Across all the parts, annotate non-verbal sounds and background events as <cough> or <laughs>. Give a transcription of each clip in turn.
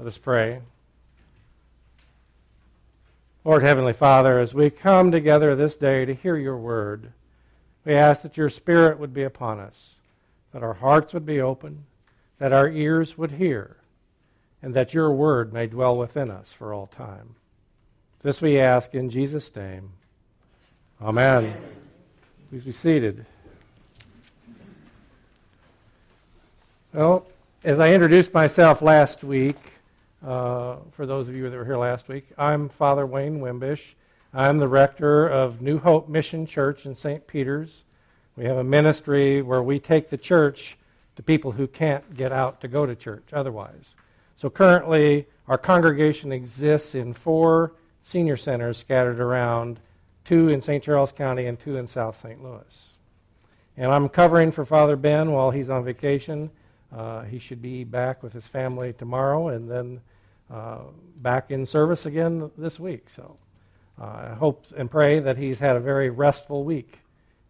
Let us pray. Lord Heavenly Father, as we come together this day to hear your word, we ask that your Spirit would be upon us, that our hearts would be open, that our ears would hear, and that your word may dwell within us for all time. This we ask in Jesus' name. Amen. Please be seated. Well, as I introduced myself last week, uh, for those of you that were here last week, I'm Father Wayne Wimbish. I'm the rector of New Hope Mission Church in St. Peter's. We have a ministry where we take the church to people who can't get out to go to church otherwise. So currently, our congregation exists in four senior centers scattered around two in St. Charles County and two in South St. Louis. And I'm covering for Father Ben while he's on vacation. Uh, he should be back with his family tomorrow and then uh, back in service again this week. So uh, I hope and pray that he's had a very restful week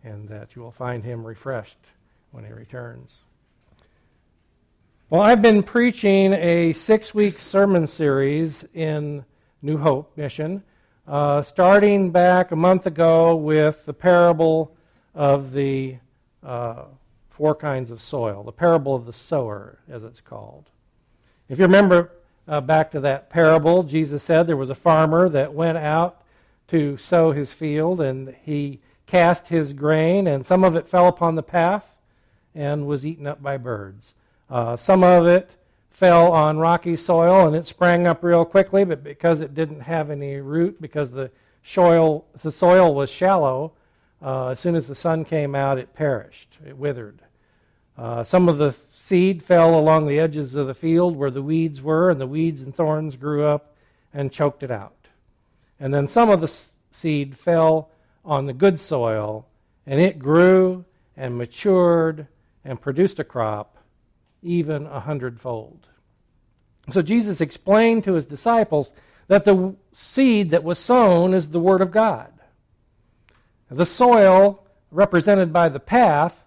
and that you will find him refreshed when he returns. Well, I've been preaching a six week sermon series in New Hope Mission, uh, starting back a month ago with the parable of the uh, four kinds of soil, the parable of the sower, as it's called. If you remember uh, back to that parable, Jesus said there was a farmer that went out to sow his field, and he cast his grain, and some of it fell upon the path and was eaten up by birds. Uh, some of it fell on rocky soil and it sprang up real quickly, but because it didn't have any root, because the soil, the soil was shallow, uh, as soon as the sun came out, it perished, it withered. Uh, some of the seed fell along the edges of the field where the weeds were, and the weeds and thorns grew up and choked it out. And then some of the seed fell on the good soil, and it grew and matured and produced a crop even a hundredfold. So Jesus explained to his disciples that the seed that was sown is the Word of God. The soil, represented by the path,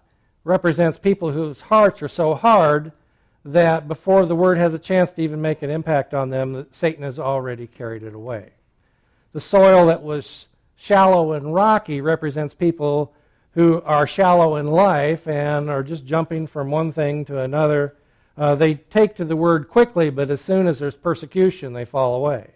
represents people whose hearts are so hard that before the Word has a chance to even make an impact on them, Satan has already carried it away. The soil that was shallow and rocky represents people who are shallow in life and are just jumping from one thing to another uh, they take to the word quickly, but as soon as there's persecution, they fall away.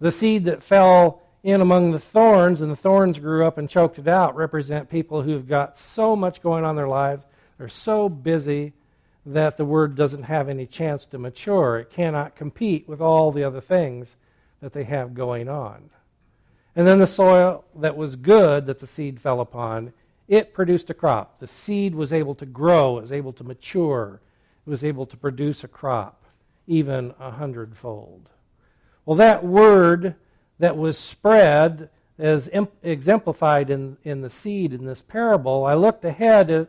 The seed that fell in among the thorns and the thorns grew up and choked it out represent people who've got so much going on in their lives. They're so busy that the word doesn't have any chance to mature. It cannot compete with all the other things that they have going on. And then the soil that was good that the seed fell upon, it produced a crop. The seed was able to grow, it was able to mature, it was able to produce a crop, even a hundredfold. Well, that word that was spread as exemplified in, in the seed in this parable, I looked ahead at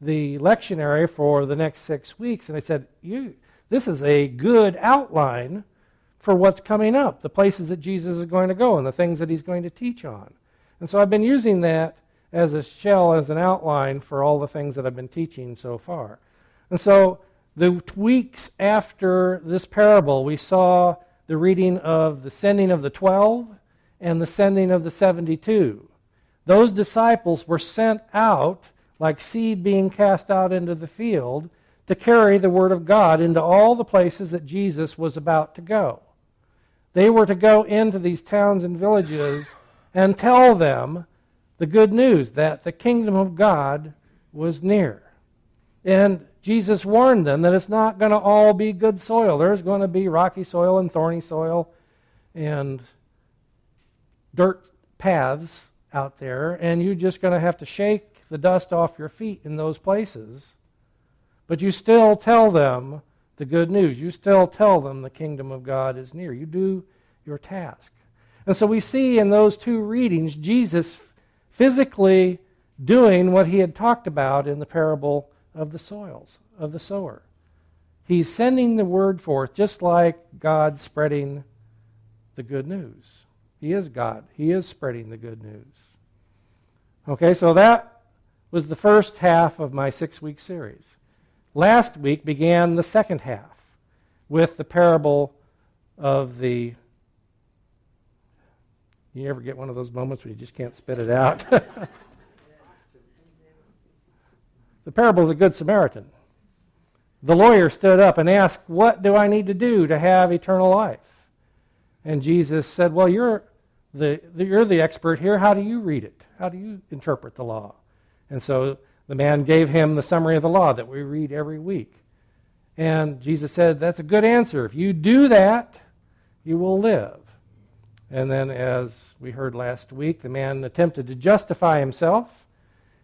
the lectionary for the next six weeks and I said, you, This is a good outline for what's coming up, the places that Jesus is going to go and the things that he's going to teach on. And so I've been using that as a shell, as an outline for all the things that I've been teaching so far. And so the weeks after this parable, we saw the reading of the sending of the 12 and the sending of the 72. Those disciples were sent out like seed being cast out into the field to carry the Word of God into all the places that Jesus was about to go. They were to go into these towns and villages and tell them the good news that the kingdom of God was near. And Jesus warned them that it's not going to all be good soil. There's going to be rocky soil and thorny soil and dirt paths out there, and you're just going to have to shake the dust off your feet in those places. But you still tell them the good news. You still tell them the kingdom of God is near. You do your task. And so we see in those two readings Jesus physically doing what he had talked about in the parable of the soils, of the sower. He's sending the word forth just like God spreading the good news. He is God. He is spreading the good news. Okay, so that was the first half of my six week series. Last week began the second half. with the parable of the. You ever get one of those moments where you just can't spit it out? <laughs> the parable of the Good Samaritan. The lawyer stood up and asked, What do I need to do to have eternal life? And Jesus said, Well, you're the, the, you're the expert here. How do you read it? How do you interpret the law? And so the man gave him the summary of the law that we read every week. And Jesus said, That's a good answer. If you do that, you will live. And then, as we heard last week, the man attempted to justify himself.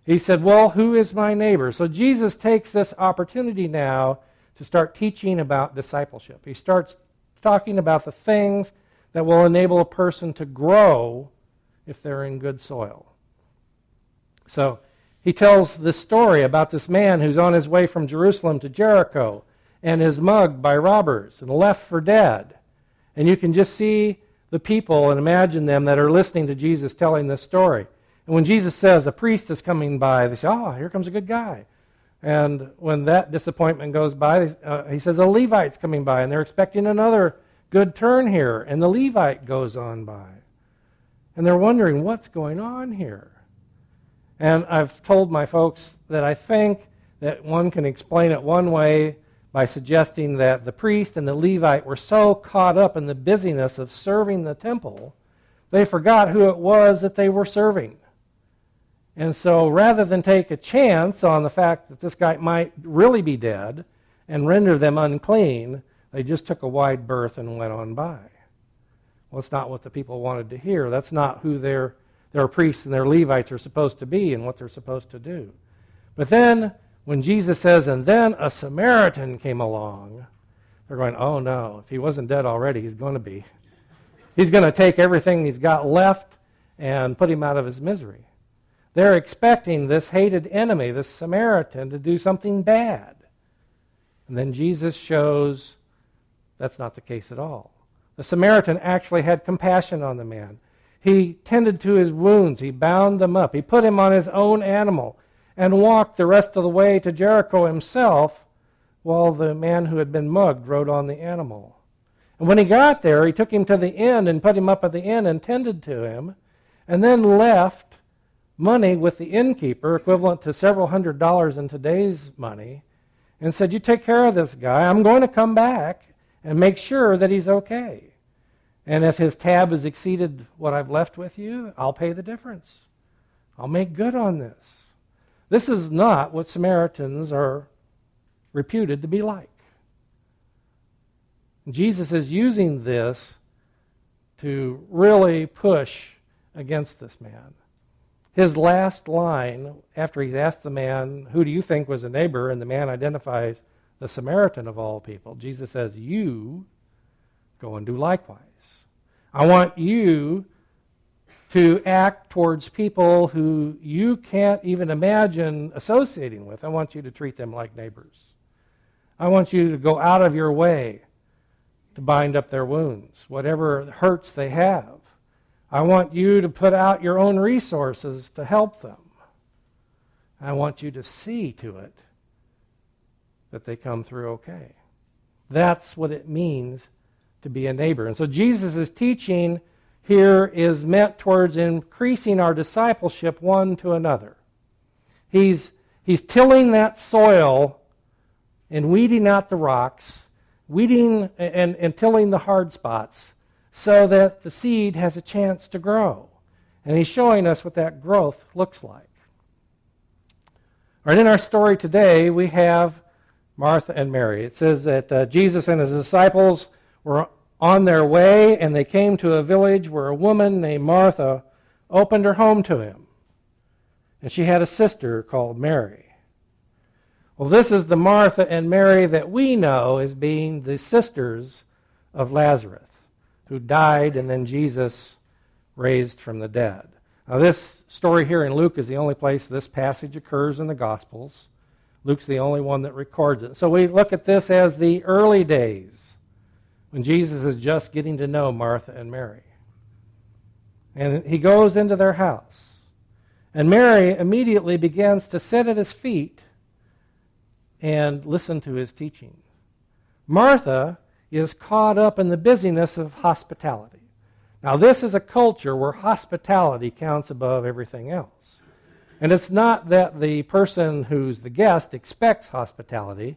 He said, Well, who is my neighbor? So Jesus takes this opportunity now to start teaching about discipleship. He starts talking about the things that will enable a person to grow if they're in good soil. So he tells this story about this man who's on his way from Jerusalem to Jericho and is mugged by robbers and left for dead. And you can just see the people and imagine them that are listening to Jesus telling this story. And when Jesus says a priest is coming by, they say, Oh, here comes a good guy. And when that disappointment goes by, uh, he says a Levite's coming by, and they're expecting another good turn here. And the Levite goes on by. And they're wondering, what's going on here? And I've told my folks that I think that one can explain it one way by suggesting that the priest and the Levite were so caught up in the busyness of serving the temple, they forgot who it was that they were serving. And so rather than take a chance on the fact that this guy might really be dead and render them unclean, they just took a wide berth and went on by. Well, it's not what the people wanted to hear. That's not who their, their priests and their Levites are supposed to be and what they're supposed to do. But then, when Jesus says, and then a Samaritan came along, they're going, oh no, if he wasn't dead already, he's going to be. He's going to take everything he's got left and put him out of his misery. They're expecting this hated enemy, this Samaritan, to do something bad. And then Jesus shows that's not the case at all. The Samaritan actually had compassion on the man. He tended to his wounds, he bound them up, he put him on his own animal, and walked the rest of the way to Jericho himself while the man who had been mugged rode on the animal. And when he got there, he took him to the inn and put him up at the inn and tended to him, and then left money with the innkeeper, equivalent to several hundred dollars in today's money, and said, You take care of this guy. I'm going to come back and make sure that he's okay. And if his tab has exceeded what I've left with you, I'll pay the difference. I'll make good on this. This is not what Samaritans are reputed to be like. Jesus is using this to really push against this man. His last line, after he's asked the man, Who do you think was a neighbor? and the man identifies the Samaritan of all people, Jesus says, You go and do likewise. I want you to act towards people who you can't even imagine associating with. I want you to treat them like neighbors. I want you to go out of your way to bind up their wounds, whatever hurts they have. I want you to put out your own resources to help them. I want you to see to it that they come through okay. That's what it means to be a neighbor. And so Jesus' teaching here is meant towards increasing our discipleship one to another. He's, he's tilling that soil and weeding out the rocks, weeding and, and tilling the hard spots so that the seed has a chance to grow. And he's showing us what that growth looks like. Right, in our story today, we have Martha and Mary. It says that uh, Jesus and his disciples were on their way, and they came to a village where a woman named Martha opened her home to him. And she had a sister called Mary. Well, this is the Martha and Mary that we know as being the sisters of Lazarus, who died and then Jesus raised from the dead. Now, this story here in Luke is the only place this passage occurs in the Gospels. Luke's the only one that records it. So we look at this as the early days when Jesus is just getting to know Martha and Mary. And he goes into their house. And Mary immediately begins to sit at his feet and listen to his teaching. Martha is caught up in the busyness of hospitality. Now, this is a culture where hospitality counts above everything else. And it's not that the person who's the guest expects hospitality,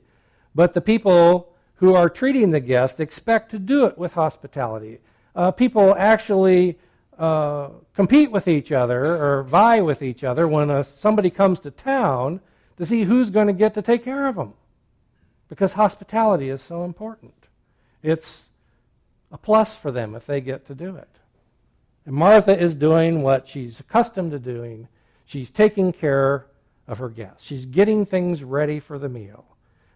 but the people who are treating the guest expect to do it with hospitality. Uh, people actually uh, compete with each other or vie with each other when a, somebody comes to town to see who's going to get to take care of them because hospitality is so important. It's a plus for them if they get to do it. And Martha is doing what she's accustomed to doing. She's taking care of her guests. She's getting things ready for the meal.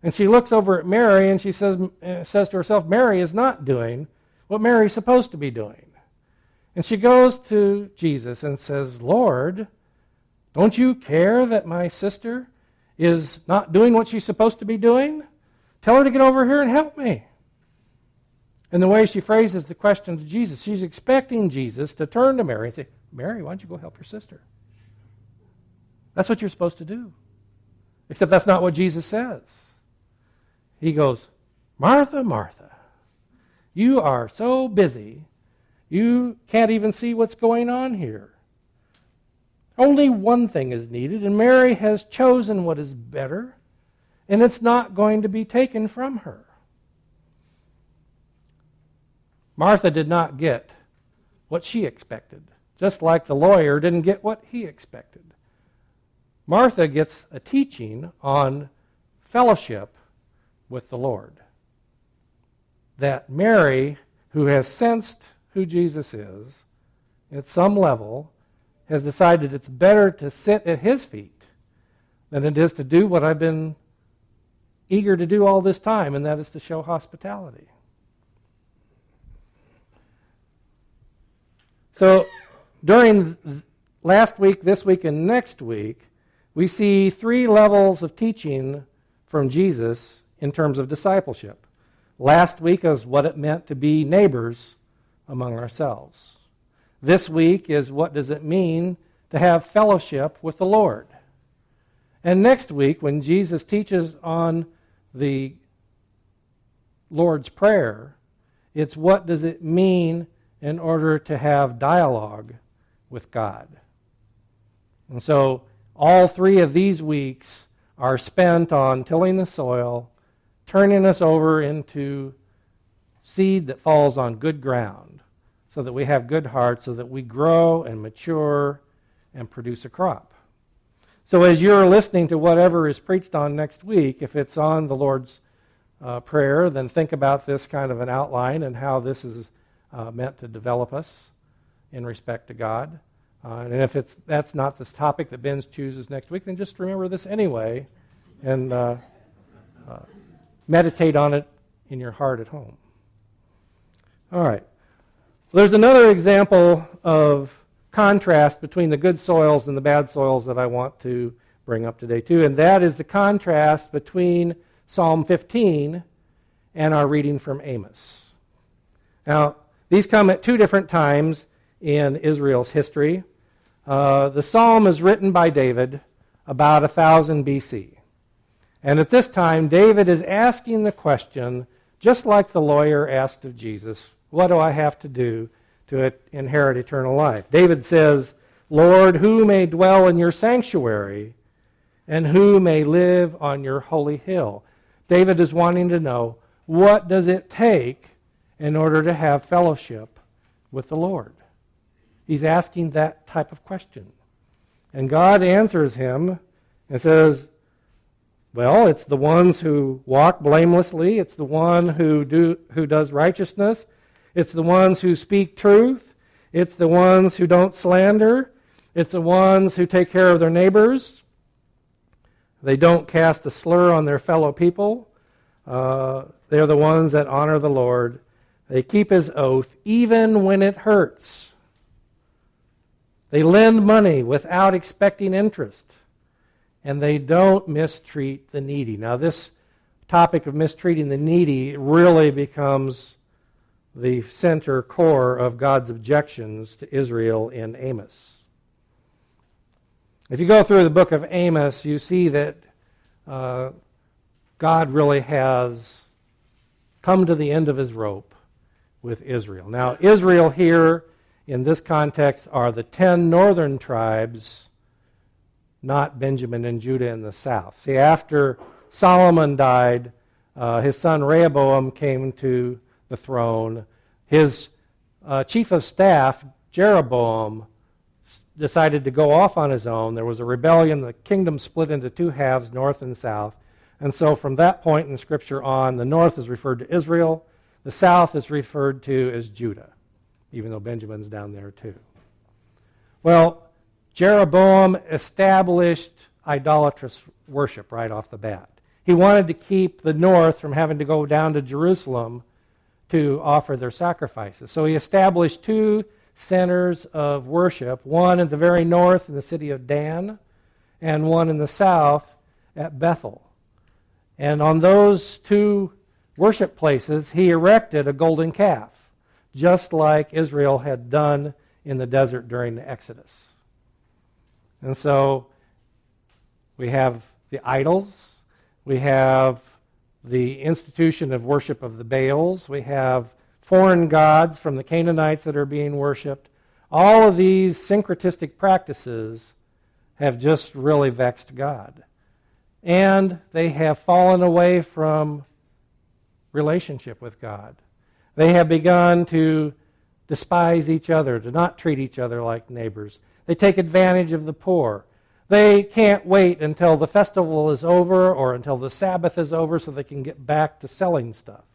And she looks over at Mary and she says, uh, says to herself, Mary is not doing what Mary's supposed to be doing. And she goes to Jesus and says, Lord, don't you care that my sister is not doing what she's supposed to be doing? Tell her to get over here and help me. And the way she phrases the question to Jesus, she's expecting Jesus to turn to Mary and say, Mary, why don't you go help your sister? That's what you're supposed to do. Except that's not what Jesus says. He goes, Martha, Martha, you are so busy, you can't even see what's going on here. Only one thing is needed, and Mary has chosen what is better, and it's not going to be taken from her. Martha did not get what she expected, just like the lawyer didn't get what he expected. Martha gets a teaching on fellowship with the Lord. That Mary, who has sensed who Jesus is at some level, has decided it's better to sit at his feet than it is to do what I've been eager to do all this time, and that is to show hospitality. So during last week, this week, and next week, we see three levels of teaching from Jesus in terms of discipleship. Last week is what it meant to be neighbors among ourselves. This week is what does it mean to have fellowship with the Lord. And next week, when Jesus teaches on the Lord's Prayer, it's what does it mean in order to have dialogue with God. And so all three of these weeks are spent on tilling the soil, turning us over into seed that falls on good ground so that we have good hearts, so that we grow and mature and produce a crop. So, as you're listening to whatever is preached on next week, if it's on the Lord's uh, Prayer, then think about this kind of an outline and how this is uh, meant to develop us in respect to God. Uh, and if it's, that's not this topic that Ben chooses next week, then just remember this anyway and uh, uh, meditate on it in your heart at home. All right. So There's another example of contrast between the good soils and the bad soils that I want to bring up today, too, and that is the contrast between Psalm 15 and our reading from Amos. Now, these come at two different times in Israel's history. Uh, the psalm is written by David about 1000 BC. And at this time, David is asking the question, just like the lawyer asked of Jesus what do I have to do to inherit eternal life? David says, Lord, who may dwell in your sanctuary and who may live on your holy hill? David is wanting to know what does it take in order to have fellowship with the Lord? He's asking that type of question. And God answers him and says, well, it's the ones who walk blamelessly. It's the one who, do, who does righteousness. It's the ones who speak truth. It's the ones who don't slander. It's the ones who take care of their neighbors. They don't cast a slur on their fellow people. Uh, they're the ones that honor the Lord. They keep his oath even when it hurts. They lend money without expecting interest. And they don't mistreat the needy. Now, this topic of mistreating the needy really becomes the center core of God's objections to Israel in Amos. If you go through the book of Amos, you see that uh, God really has come to the end of his rope with Israel. Now, Israel here in this context are the ten northern tribes, not Benjamin and Judah in the south. See, after Solomon died, uh, his son Rehoboam came to the throne. His uh, chief of staff, Jeroboam, decided to go off on his own. There was a rebellion. The kingdom split into two halves, north and south. And so from that point in Scripture on, the north is referred to Israel, the south is referred to as Judah, even though Benjamin's down there too. Well, Jeroboam established idolatrous worship right off the bat. He wanted to keep the north from having to go down to Jerusalem to offer their sacrifices. So he established two centers of worship one in the very north in the city of Dan, and one in the south at Bethel. And on those two worship places, he erected a golden calf, just like Israel had done in the desert during the Exodus. And so we have the idols, we have the institution of worship of the Baals, we have foreign gods from the Canaanites that are being worshiped. All of these syncretistic practices have just really vexed God. And they have fallen away from relationship with God. They have begun to despise each other, to not treat each other like neighbors. They take advantage of the poor. They can't wait until the festival is over or until the Sabbath is over so they can get back to selling stuff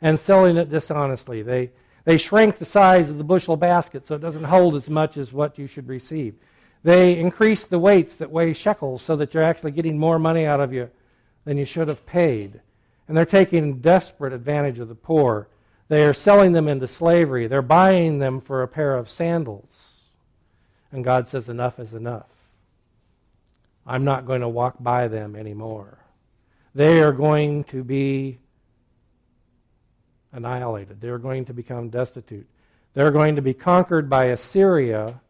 and selling it dishonestly. They, they shrink the size of the bushel basket so it doesn't hold as much as what you should receive. They increase the weights that weigh shekels so that you're actually getting more money out of you than you should have paid. And they're taking desperate advantage of the poor. They are selling them into slavery. They're buying them for a pair of sandals. And God says, enough is enough. I'm not going to walk by them anymore. They are going to be annihilated. They're going to become destitute. They're going to be conquered by Assyria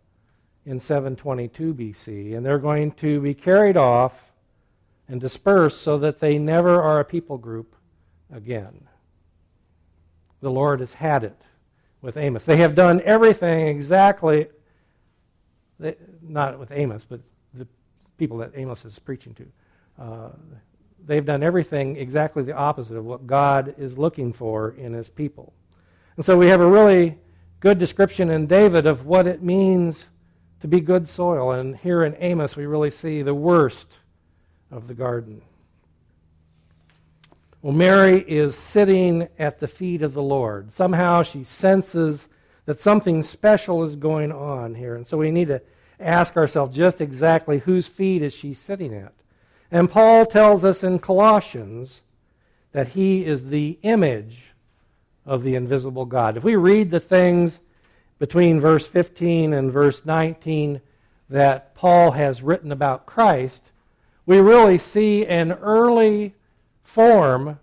in 722 BC, and they're going to be carried off and dispersed so that they never are a people group again. The Lord has had it with Amos. They have done everything exactly, not with Amos, but the people that Amos is preaching to. Uh, they've done everything exactly the opposite of what God is looking for in his people. And so we have a really good description in David of what it means to be good soil. And here in Amos, we really see the worst of the garden. Well, Mary is sitting at the feet of the Lord. Somehow she senses that something special is going on here. And so we need to ask ourselves just exactly whose feet is she sitting at? And Paul tells us in Colossians that he is the image of the invisible God. If we read the things between verse 15 and verse 19 that Paul has written about Christ, we really see an early form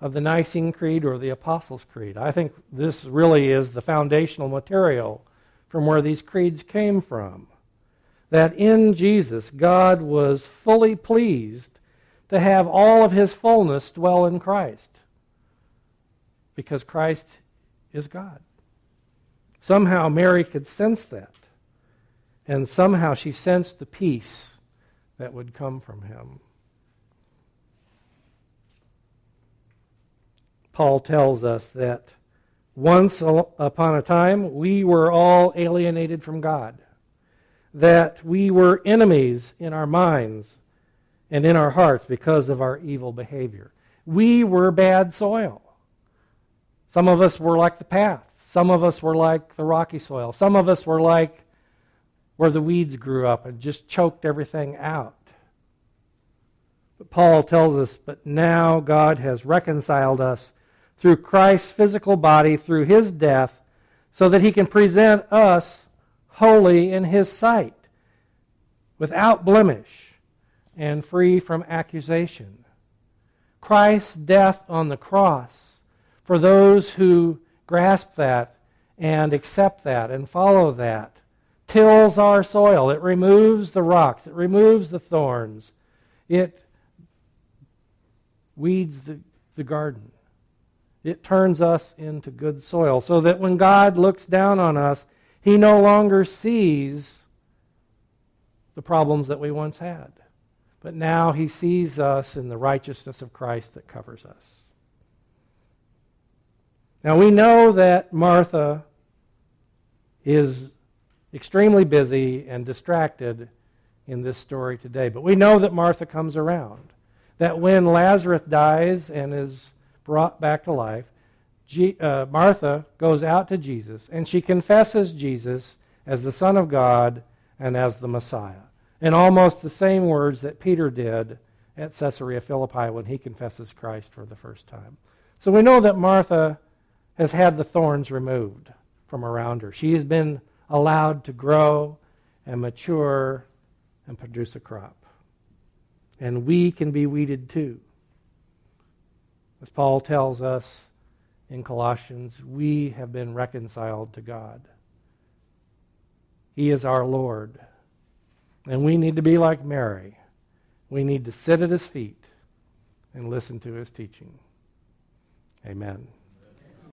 of the Nicene Creed or the Apostles' Creed. I think this really is the foundational material from where these creeds came from that in Jesus, God was fully pleased to have all of his fullness dwell in Christ. Because Christ is God. Somehow Mary could sense that. And somehow she sensed the peace that would come from him. Paul tells us that once upon a time we were all alienated from God that we were enemies in our minds and in our hearts because of our evil behavior. We were bad soil. Some of us were like the path. Some of us were like the rocky soil. Some of us were like where the weeds grew up and just choked everything out. But Paul tells us, but now God has reconciled us through Christ's physical body, through his death, so that he can present us holy in his sight, without blemish, and free from accusation. Christ's death on the cross, for those who grasp that and accept that and follow that, tills our soil. It removes the rocks, it removes the thorns, it weeds the, the garden. It turns us into good soil so that when God looks down on us, he no longer sees the problems that we once had. But now he sees us in the righteousness of Christ that covers us. Now we know that Martha is extremely busy and distracted in this story today. But we know that Martha comes around. That when Lazarus dies and is brought back to life, uh, Martha goes out to Jesus and she confesses Jesus as the Son of God and as the Messiah. In almost the same words that Peter did at Caesarea Philippi when he confesses Christ for the first time. So we know that Martha has had the thorns removed from around her. She has been allowed to grow and mature and produce a crop. And we can be weeded too. As Paul tells us in Colossians, we have been reconciled to God. He is our Lord. And we need to be like Mary. We need to sit at his feet and listen to his teaching. Amen.